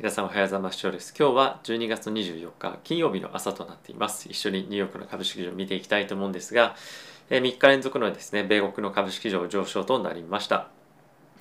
皆さんおはようございます。今日は12月24日金曜日の朝となっています。一緒にニューヨークの株式市場を見ていきたいと思うんですが、え3日連続のですね、米国の株式市場上昇となりました。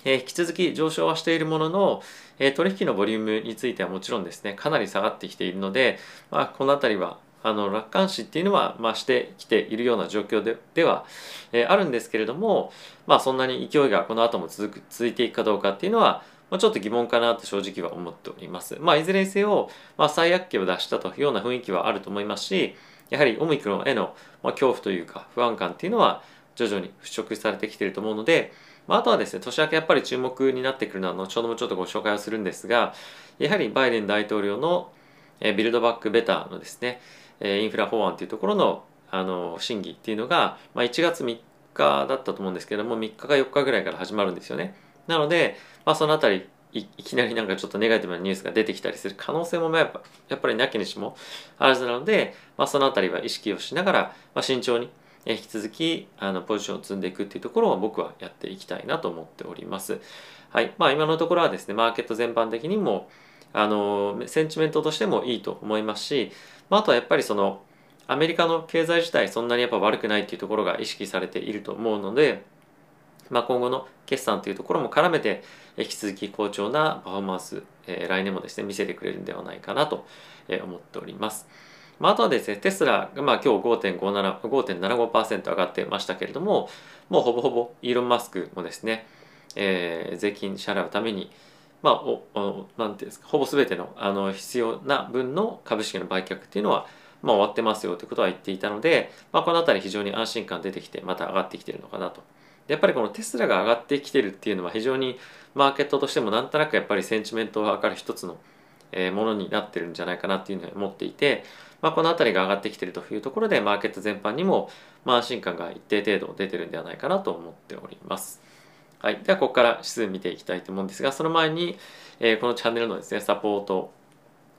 え引き続き上昇はしているものの、え取引のボリュームについてはもちろんですね、かなり下がってきているので、まあ、この辺りはあの楽観視っていうのは、ま、してきているような状況ででは、え、あるんですけれども、まあ、そんなに勢いがこの後も続く続いていくかどうかっていうのは、まあ、ちょっと疑問かなと正直は思っております。まあ、いずれにせよ、まあ、最悪期を出したというような雰囲気はあると思いますし、やはりオミクロンへのまあ恐怖というか不安感っていうのは徐々に払拭されてきていると思うので、まあ、あとはですね、年明けやっぱり注目になってくるのは後ほどもちょっとご紹介をするんですが、やはりバイデン大統領のビルドバックベターのですね、インフラ法案というところのあの審議っていうのが、まあ、1月3日だったと思うんですけれども3日か4日ぐらいから始まるんですよね。なので、まあ、そのあたりいきなりなんかちょっとネガティブなニュースが出てきたりする可能性もやっぱやっぱりなきにしもあるなので、まあ、そのあたりは意識をしながら、まあ、慎重に引き続きあのポジションを積んでいくっていうところを僕はやっていきたいなと思っております。はいまあ、今のところはですねマーケット全般的にもあのセンチメントとしてもいいと思いますし、まあ、あとはやっぱりそのアメリカの経済自体そんなにやっぱ悪くないっていうところが意識されていると思うので、まあ、今後の決算というところも絡めて引き続き好調なパフォーマンス、えー、来年もですね見せてくれるんではないかなと思っております。まあ、あとはですね、テスラがまあ今日5.57 5.75%上がってましたけれども、もうほぼほぼイーロン・マスクもですね、えー、税金支払うために、まあ、おおなんていうんですか、ほぼ全てのあの必要な分の株式の売却っていうのは、まあ、終わってますよということは言っていたので、まあ、この辺り非常に安心感出てきてまた上がってきてるのかなと。やっぱりこのテスラが上がってきてるっていうのは非常にマーケットとしてもなんとなくやっぱりセンチメントを測る一つのものになってるんじゃないかなっていうふうに思っていて、まあ、この辺りが上がってきてるというところでマーケット全般にもま安心感が一定程度出てるんではないかなと思っております。はい、ではここから指数見ていきたいと思うんですがその前に、えー、このチャンネルのですねサポート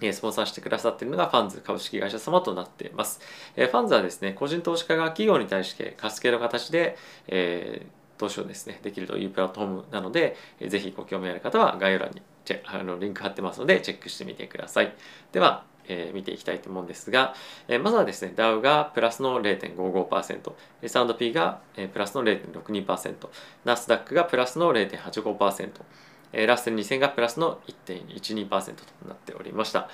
スポンサーしてくださっているのがファンズ株式会社様となっています。ファンズはですね、個人投資家が企業に対して貸付の形で、えー、投資をですね、できるというプラットフォームなので、ぜひご興味ある方は概要欄にチェあのリンク貼ってますのでチェックしてみてください。では、えー、見ていきたいと思うんですが、えー、まずはですね、ダウがプラスの0.55%、S&P が、えー、プラスの0.62%、ナスダックがプラスの0.85%、えー、ラッセル2000がプラスの1.12%となっておりました。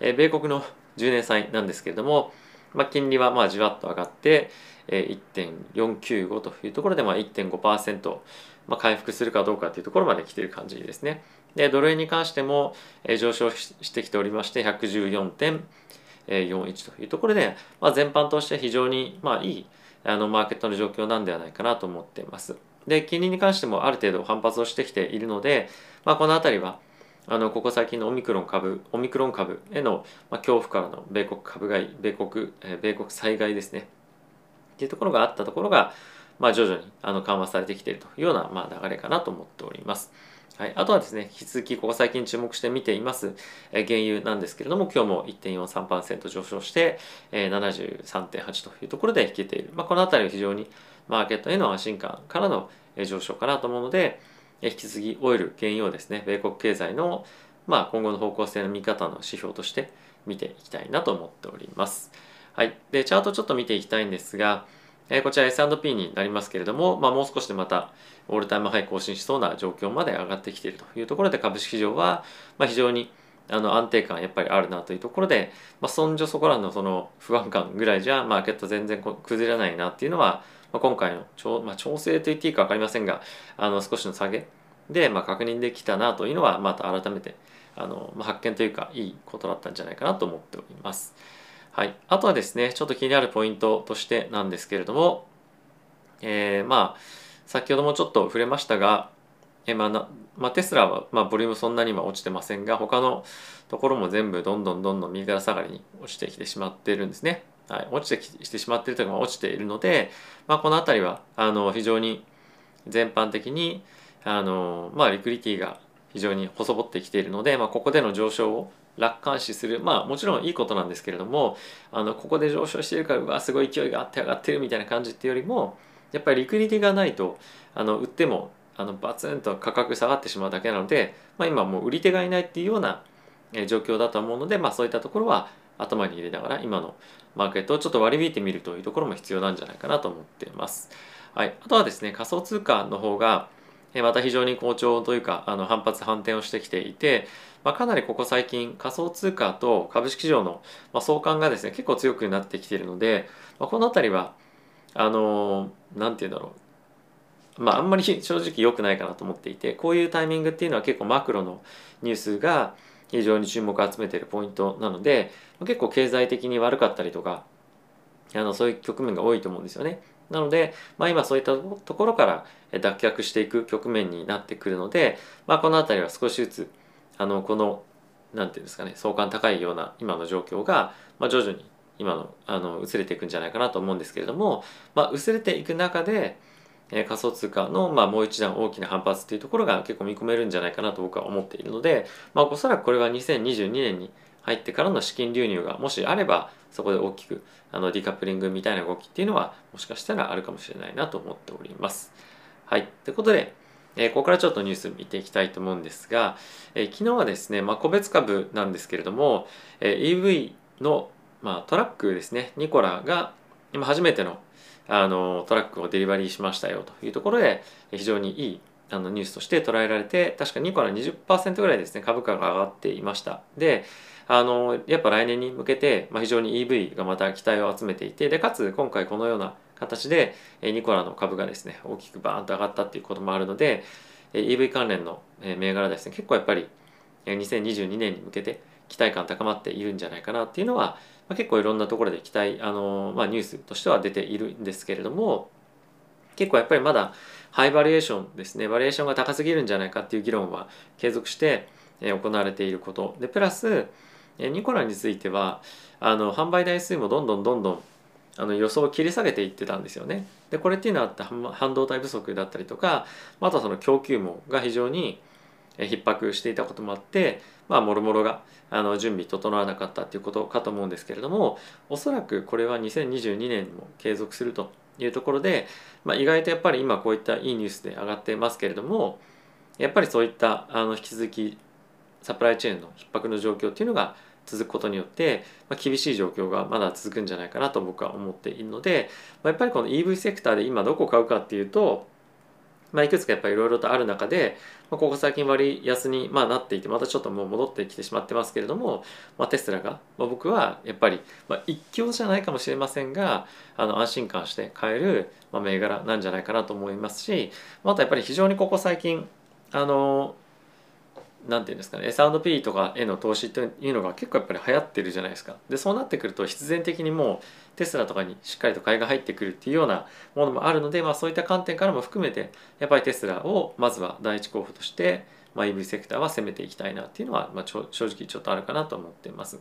えー、米国の10年債なんですけれども、まあ、金利はまあじわっと上がって、えー、1.495というところでまあ1.5%、まあ、回復するかどうかというところまで来ている感じですね。でドル円に関しても、えー、上昇してきておりまして114.41というところで、まあ、全般として非常にまあいいあのマーケットの状況なんではないかなと思っています。で金利に関してもある程度反発をしてきているので、まあ、この辺りはあのここ最近のオミクロン株オミクロン株への、まあ、恐怖からの米国株買い米国、えー、米国災害ですねっていうところがあったところが、まあ、徐々にあの緩和されてきているというような、まあ、流れかなと思っております。はい、あとはですね、引き続きここ最近注目して見ています、え原油なんですけれども、今日も1.43%上昇して、えー、73.8というところで引けている。まあ、この辺りは非常にマーケットへの安心感からの上昇かなと思うので、引き続きオイル、原油をですね、米国経済の、まあ、今後の方向性の見方の指標として見ていきたいなと思っております。はい。で、チャートちょっと見ていきたいんですが、えこちら S&P になりますけれども、まあ、もう少しでまたオールタイムハイ更新しそうな状況まで上がってきているというところで株式市場は、まあ、非常にあの安定感やっぱりあるなというところで、まあ、そんじょそこらのその不安感ぐらいじゃマーケット全然崩れないなっていうのは、まあ、今回の調,、まあ、調整と言っていいか分かりませんがあの少しの下げで、まあ、確認できたなというのはまた改めてあの、まあ、発見というかいいことだったんじゃないかなと思っております。はい、あとはですねちょっと気になるポイントとしてなんですけれども、えー、まあ先ほどもちょっと触れましたが、えー、まあまあ、テスラは、まあ、ボリュームそんなには落ちてませんが他のところも全部どんどんどんどん右から下がりに落ちてきてしまっているんですね。はい、落ちてきてしまっているというか落ちているので、まあ、この辺りはあの非常に全般的にあの、まあ、リクリティが非常に細ぼってきているので、まあ、ここでの上昇を楽観視するまあもちろんいいことなんですけれどもあのここで上昇しているからうわすごい勢いがあって上がってるみたいな感じっていうよりもやっぱりリクリティがないとあの売ってもあのバツンと価格下がってしまうだけなので、まあ、今もう売り手がいないっていうような状況だと思うので、まあ、そういったところは頭に入れながら今のマーケットをちょっと割り引いてみるというところも必要なんじゃないかなと思っています。はい、あとはですね仮想通貨の方がまた非常に好調というかあの反発反転をしてきていて、まあ、かなりここ最近仮想通貨と株式市場の相関がですね結構強くなってきているので、まあ、この辺りはあの何て言うんだろうまああんまり正直良くないかなと思っていてこういうタイミングっていうのは結構マクロのニュースが非常に注目を集めているポイントなので結構経済的に悪かったりとかあのそういう局面が多いと思うんですよね。なので、まあ、今そういったところから脱却していく局面になってくるので、まあ、この辺りは少しずつあのこの何て言うんですかね相関高いような今の状況が、まあ、徐々に今のあの薄れていくんじゃないかなと思うんですけれども、まあ、薄れていく中で、えー、仮想通貨の、まあ、もう一段大きな反発っていうところが結構見込めるんじゃないかなと僕は思っているので、まあ、おそらくこれは2022年に入ってからの資金流入がもしあればそこで大きくあのディカップリングみたいな動きっていうのはもしかしたらあるかもしれないなと思っております。はい。ということで、えー、ここからちょっとニュース見ていきたいと思うんですが、えー、昨日はですね、まあ、個別株なんですけれども、えー、EV の、まあ、トラックですね、ニコラが今初めてのあのトラックをデリバリーしましたよというところで非常にいいあのニュースとして捉えられて確かニコラ20%ぐらいですね株価が上がっていました。であのやっぱ来年に向けて、まあ、非常に EV がまた期待を集めていてでかつ今回このような形でニコラの株がですね大きくバーンと上がったっていうこともあるので EV 関連の銘柄ですね結構やっぱり2022年に向けて期待感高まっているんじゃないかなっていうのは、まあ、結構いろんなところで期待あの、まあ、ニュースとしては出ているんですけれども結構やっぱりまだハイバリエーションですねバリエーションが高すぎるんじゃないかっていう議論は継続して行われていることでプラスニコラについてはあの販売台数もどんどんどんどんあの予想を切り下げていってたんですよね。でこれっていうのは半導体不足だったりとかあとはその供給網が非常に逼迫していたこともあってまあもろもろがあの準備整わなかったっていうことかと思うんですけれどもおそらくこれは2022年にも継続するというところで、まあ、意外とやっぱり今こういったいいニュースで上がってますけれどもやっぱりそういったあの引き続きサプライチェーンの逼迫の状況っていうのが続くことによって、まあ、厳しい状況がまだ続くんじゃないかなと僕は思っているので、まあ、やっぱりこの EV セクターで今どこ買うかっていうと、まあ、いくつかやっぱりいろいろとある中で、まあ、ここ最近割安にまあなっていてまたちょっともう戻ってきてしまってますけれども、まあ、テスラが、まあ、僕はやっぱり、まあ、一強じゃないかもしれませんがあの安心感して買える、まあ、銘柄なんじゃないかなと思いますしまたやっぱり非常にここ最近あのなんていうんですかね S&P とかへの投資というのが結構やっぱり流行ってるじゃないですかでそうなってくると必然的にもうテスラとかにしっかりと買いが入ってくるっていうようなものもあるので、まあ、そういった観点からも含めてやっぱりテスラをまずは第一候補として、まあ、EV セクターは攻めていきたいなっていうのは、まあ、正直ちょっとあるかなと思っています。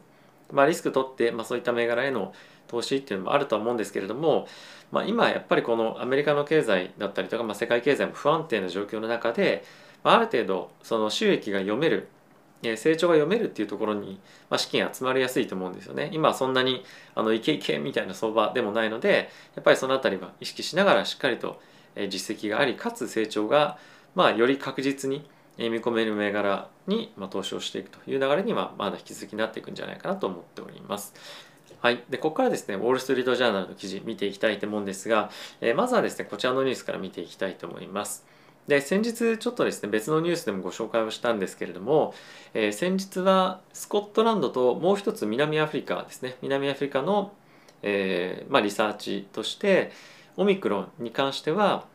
まあ、リスク取って、まあ、そういった銘柄への投資っていうのもあるとは思うんですけれども、まあ、今やっぱりこのアメリカの経済だったりとか、まあ、世界経済も不安定な状況の中である程度その収益が読める成長が読めるっていうところに、まあ、資金集まりやすいと思うんですよね。今はそんなにあのイケイケみたいな相場でもないのでやっぱりその辺りは意識しながらしっかりと実績がありかつ成長が、まあ、より確実に見込める銘柄に、まあ、投資をしていくという流れにはまだ引き続きなっていくんじゃないかなと思っております。はい。で、ここからですね、ウォール・ストリート・ジャーナルの記事見ていきたいと思うんですが、えー、まずはですね、こちらのニュースから見ていきたいと思います。で先日ちょっとですね別のニュースでもご紹介をしたんですけれども、えー、先日はスコットランドともう一つ南アフリカですね南アフリカの、えーまあ、リサーチとしてオミクロンに関しては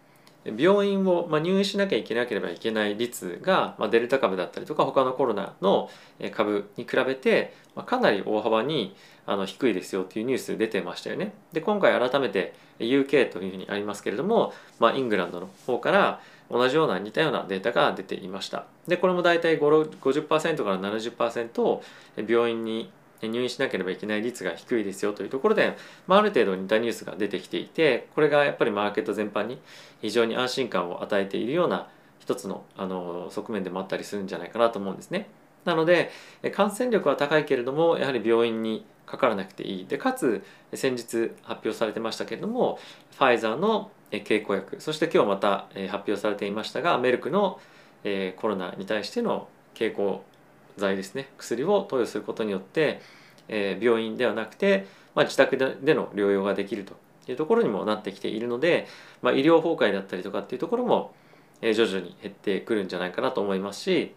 病院を、まあ、入院しなきゃいけなければいけない率が、まあ、デルタ株だったりとか他のコロナの株に比べて、まあ、かなり大幅にあの低いですよっていうニュース出てましたよね。で今回改めて UK というふうにありますけれども、まあ、イングランドの方から同じような似たようなデータが出ていました。でこれも大体50%から70%病院に入院しなければいけない率が低いですよというところで、まあ、ある程度似たニュースが出てきていてこれがやっぱりマーケット全般に非常に安心感を与えているような一つのあの側面でもあったりするんじゃないかなと思うんですね。なので感染力は高いけれどもやはり病院にかからなくていい。でかつ先日発表されてましたけれどもファイザーの経口薬。そして今日また発表されていましたがメルクのコロナに対しての経口剤ですね。薬を投与することによって、病院ではなくて、まあ、自宅での療養ができるというところにもなってきているので、まあ、医療崩壊だったりとかっていうところも、徐々に減ってくるんじゃないかなと思いますし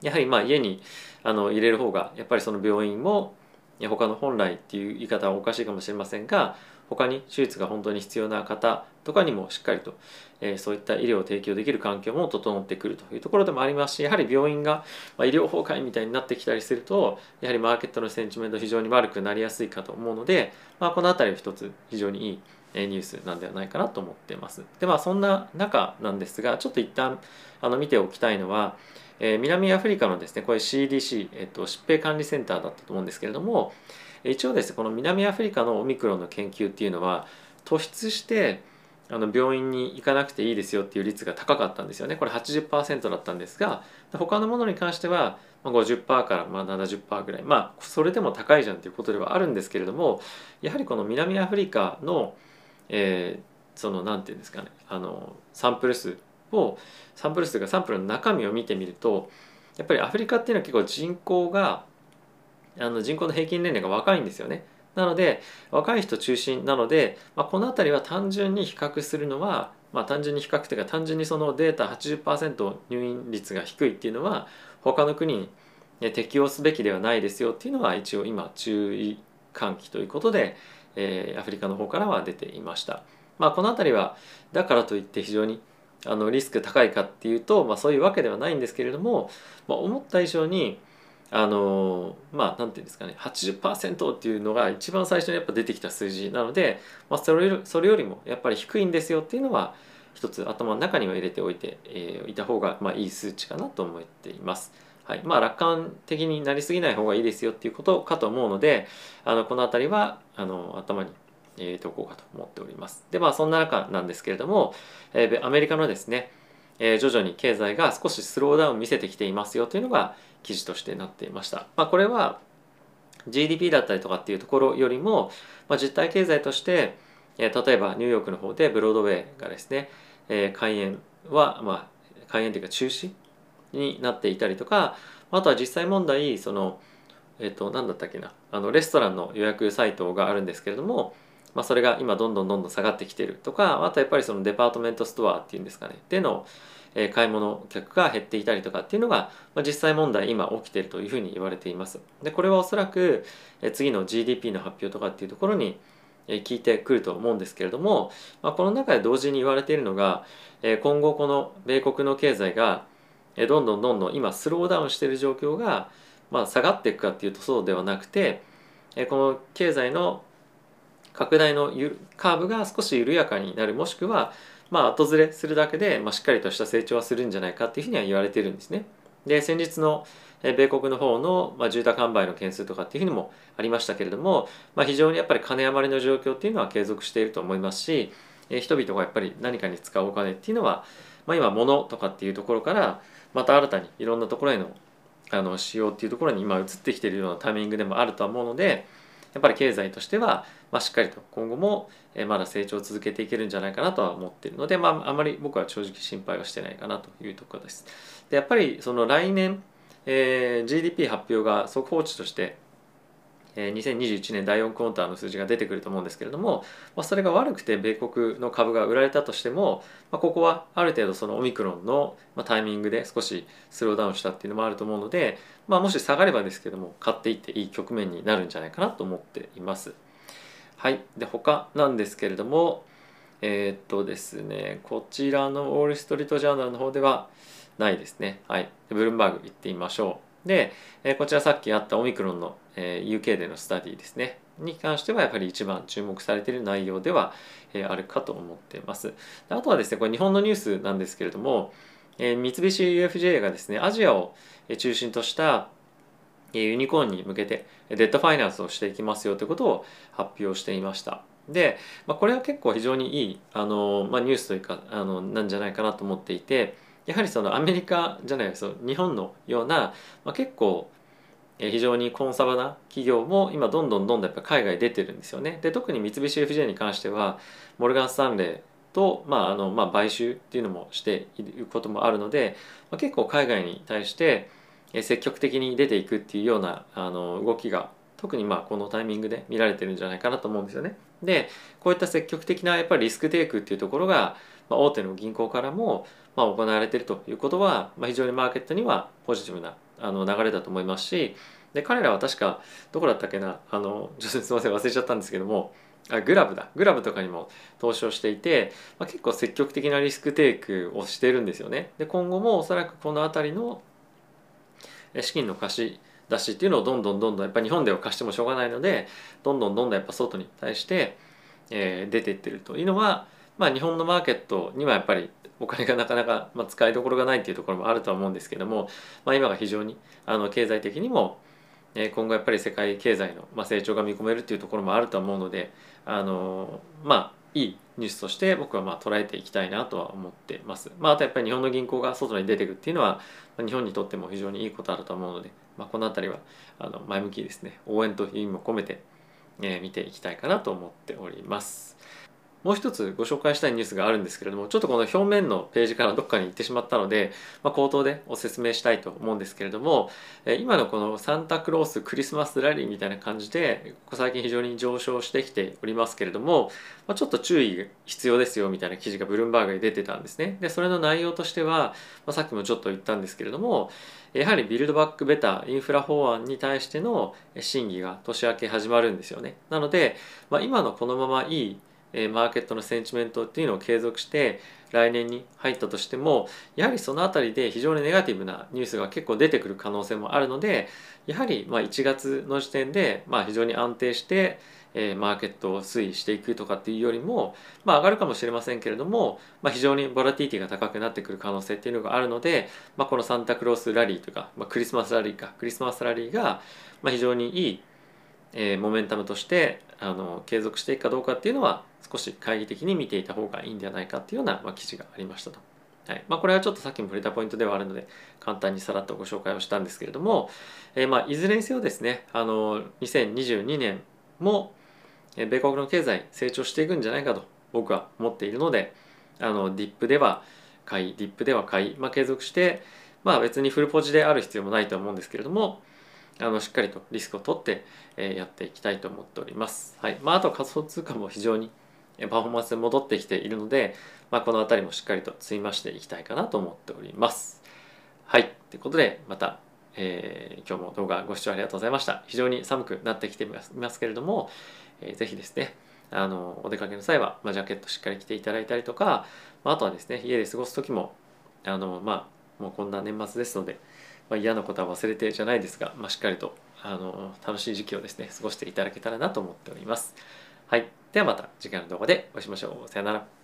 やはりまあ家にあの入れる方がやっぱりその病院も他の本来っていう言い方はおかしいかもしれませんが他に手術が本当に必要な方とかにもしっかりと、え、そういった医療を提供できる環境も整ってくるというところでもありますしやはり病院が、ま、医療崩壊みたいになってきたりするとやはりマーケットのセンチメント非常に悪くなりやすいかと思うので、まあ、この辺りは一つ非常にいいニュースなんではないかなと思っています。でまあそんな中なんですがちょっと一旦あの見ておきたいのは、えー、南アフリカのですねこれ CDC、えっと、疾病管理センターだったと思うんですけれども一応ですねこの南アフリカのオミクロンの研究っていうのは突出してあの病院に行かなくていいですよっていう率が高かったんですよね。これ80%だったんですが他のものに関しては50%からまあ70%ぐらい。まあそれでも高いじゃんということではあるんですけれどもやはりこの南アフリカの、えー、その何て言うんですかねあのサンプル数をサンプル数というかサンプルの中身を見てみるとやっぱりアフリカっていうのは結構人口があの人口の平均年齢が若いんですよね。なので若い人中心なので、まあ、この辺りは単純に比較するのは、まあ、単純に比較というか単純にそのデータ80%入院率が低いっていうのは他の国に適用すべきではないですよっていうのは一応今注意喚起ということで、えー、アフリカの方からは出ていました。まあ、この辺りはだからといって非常にあのリスク高いかっていうと、まあ、そういうわけではないんですけれども、まあ、思った以上にあのまあ何て言うんですかね80%っていうのが一番最初にやっぱ出てきた数字なので、まあ、それそれよりもやっぱり低いんですよっていうのは一つ頭の中には入れておいて、えー、いた方が、まあ、いい数値かなと思っています。はいまあ、楽観的になりすぎない方がいいですよっていうことかと思うのであのこの辺りはあの頭に入れておこうかと思っております。でまあそんな中なんですけれども、えー、アメリカのですね、えー、徐々に経済が少しスローダウンを見せてきていますよというのが記事としてなっていました。まあ、これは GDP だったりとかっていうところよりも、まあ、実体経済として、えー、例えばニューヨークの方でブロードウェイがですね、えー、開園は、まあ、開園というか中止になっていたりとかあとは実際問題そのえっ、ー、と何だったっけなあのレストランの予約サイトがあるんですけれども、まあ、それが今どんどんどんどん下がってきてるとかあとやっぱりそのデパートメントストアっていうんですかねでの買い物客が減っていたりとかっていうのが、ま実際問題今起きてるというふうに言われています。でこれはおそらく、次の GDP の発表とかっていうところに聞いてくると思うんですけれども、まあ、この中で同時に言われているのが今後この米国の経済がどんどんどんどん今スローダウンしている状況が、まあ、下がっていくかっていうとそうではなくてこの経済の拡大のゆカーブが少し緩やかになるもしくはまあ、後ずれするだけで、まあ、しっかりとした成長はするんじゃないかっていうふうには言われてるんですね。で先日の米国の方の、まあ、住宅販売の件数とかっていうふうにもありましたけれども、まあ、非常にやっぱり金余りの状況っていうのは継続していると思いますし人々がやっぱり何かに使うお金っていうのは、まあ、今物とかっていうところからまた新たにいろんなところへのあの使用っていうところに今移ってきているようなタイミングでもあるとは思うのでやっぱり経済としては、まあ、しっかりと今後もまだ成長を続けていけるんじゃないかなとは思っているので、まあ、あまり僕は正直心配はしてないかなというところです。でやっぱりその来年、えー、GDP 発表が速報値として2021年第4クォーターの数字が出てくると思うんですけれども、まあ、それが悪くて米国の株が売られたとしても、まあ、ここはある程度そのオミクロンのタイミングで少しスローダウンしたっていうのもあると思うので、まあ、もし下がればですけども買っていっていい局面になるんじゃないかなと思っています。はい、で他なんですけれどもえー、っとですねこちらのウォール・ストリート・ジャーナルの方ではないですね。はい、ブルームバーグ行ってみましょう。で、えこちらさっきあったオミクロンの、え UK でのスタディですねに関してはやはり一番注目されている内容では、えあるかと思っていますあとはですねこれ日本のニュースなんですけれども、え三菱 UFJ がですねアジアを中心としたユニコーンに向けてデッドファイナンスをしていきますよということを発表していましたで、まあ、これは結構非常にいいあの、まあ、ニュースというかあのなんじゃないかなと思っていてやはりそのアメリカじゃないその日本のような、まあ、結構非常にコンサバな企業も今どんどんどんどんやっぱ海外出てるんですよね。で特に三菱 UFJ に関してはモルガン・スタンレーと、まああのまあ、買収っていうのもしていることもあるので、まあ、結構海外に対して積極的に出ていくっていうようなあの動きが特にまあこのタイミングで見られてるんじゃないかなと思うんですよね。でこういった積極的なやっぱりリスクテイクっていうところが、まあ、大手の銀行からもまあ行われているということは、まあ、非常にマーケットにはポジティブなあの流れだと思いますしで彼らは確かどこだったっけなあのちょっとすいません忘れちゃったんですけどもあグラブだグラブとかにも投資をしていて、まあ、結構積極的なリスクテイクをしてるんですよね。で今後もおそらくこの辺りの資金の貸し出しっていうのをどんどんどんどんやっぱ日本では貸してもしょうがないのでどんどんどんどんやっぱ外に対して、えー、出ていってるというのは、まあ、日本のマーケットにはやっぱりお金がなかなか、まあ、使いどころがないっていうところもあるとは思うんですけども、まあ、今が非常にあの経済的にも今後やっぱり世界経済の、成長が見込めるっていうところもあると思うのであのまあいいニュースとして僕はまあ捉えていきたいなとは思ってます。まあ、あとやっぱり日本の銀行が外に出ていくっていうのは日本にとっても非常にいいことあると思うので、まあ、この辺りはあの前向きですね応援という意味も込めて、えー、見ていきたいかなと思っております。もう一つご紹介したいニュースがあるんですけれどもちょっとこの表面のページからどっかに行ってしまったので、まあ、口頭でお説明したいと思うんですけれども今のこのサンタクロースクリスマスラリーみたいな感じでここ最近非常に上昇してきておりますけれども、まあ、ちょっと注意が必要ですよみたいな記事がブルームバーグで出てたんですね。でそれの内容としては、まあ、さっきもちょっと言ったんですけれどもやはりビルドバックベターインフラ法案に対しての審議が年明け始まるんですよね。なので、まあ、今のこのままいいえマーケットのセンチメントっていうのを継続して来年に入ったとしてもやはりその辺りで非常にネガティブなニュースが結構出てくる可能性もあるのでやはりま1月の時点でま非常に安定してえマーケットを推移していくとかっていうよりも、まあ、上がるかもしれませんけれども、まあ、非常にボラティティが高くなってくる可能性っていうのがあるので、まあ、このサンタクロースラリーとか、まあ、クリスマスラリーかクリスマスラリーが、ま非常にいい、え、モメンタムとしてあの継続していくかどうかっていうのは少し懐疑的に見ていた方がいいんではないかっていうような、まあ、記事がありましたと。はいまあ、これはちょっとさっきも触れたポイントではあるので簡単にさらっとご紹介をしたんですけれども、えー、まあいずれにせよですねあの2022年も米国の経済成長していくんじゃないかと僕は思っているのであのディップでは買いディップでは買い、まあ、継続してまあ別にフルポジである必要もないと思うんですけれどもあのしっかりとリスクを取って、え、やっていきたいと思っております。はいまあ、あと仮想通貨も非常にパフォーマンス戻ってきているので、まあ、この辺りもしっかりと積み増していきたいかなと思っております。はい。ということで、また、えー、今日も動画ご視聴ありがとうございました。非常に寒くなってきていますけれども、えー、ぜひですね、あのお出かけの際は、まあ、ジャケットしっかり着ていただいたりとか、まあ、あとはですね、家で過ごす時も、あのまあ、もうこんな年末ですので、まあ、嫌なことは忘れてじゃないですが、まあ、しっかりとあの楽しい時期をですね過ごしていただけたらなと思っております。はい。ではまた次回の動画でお会いしましょう。さよなら。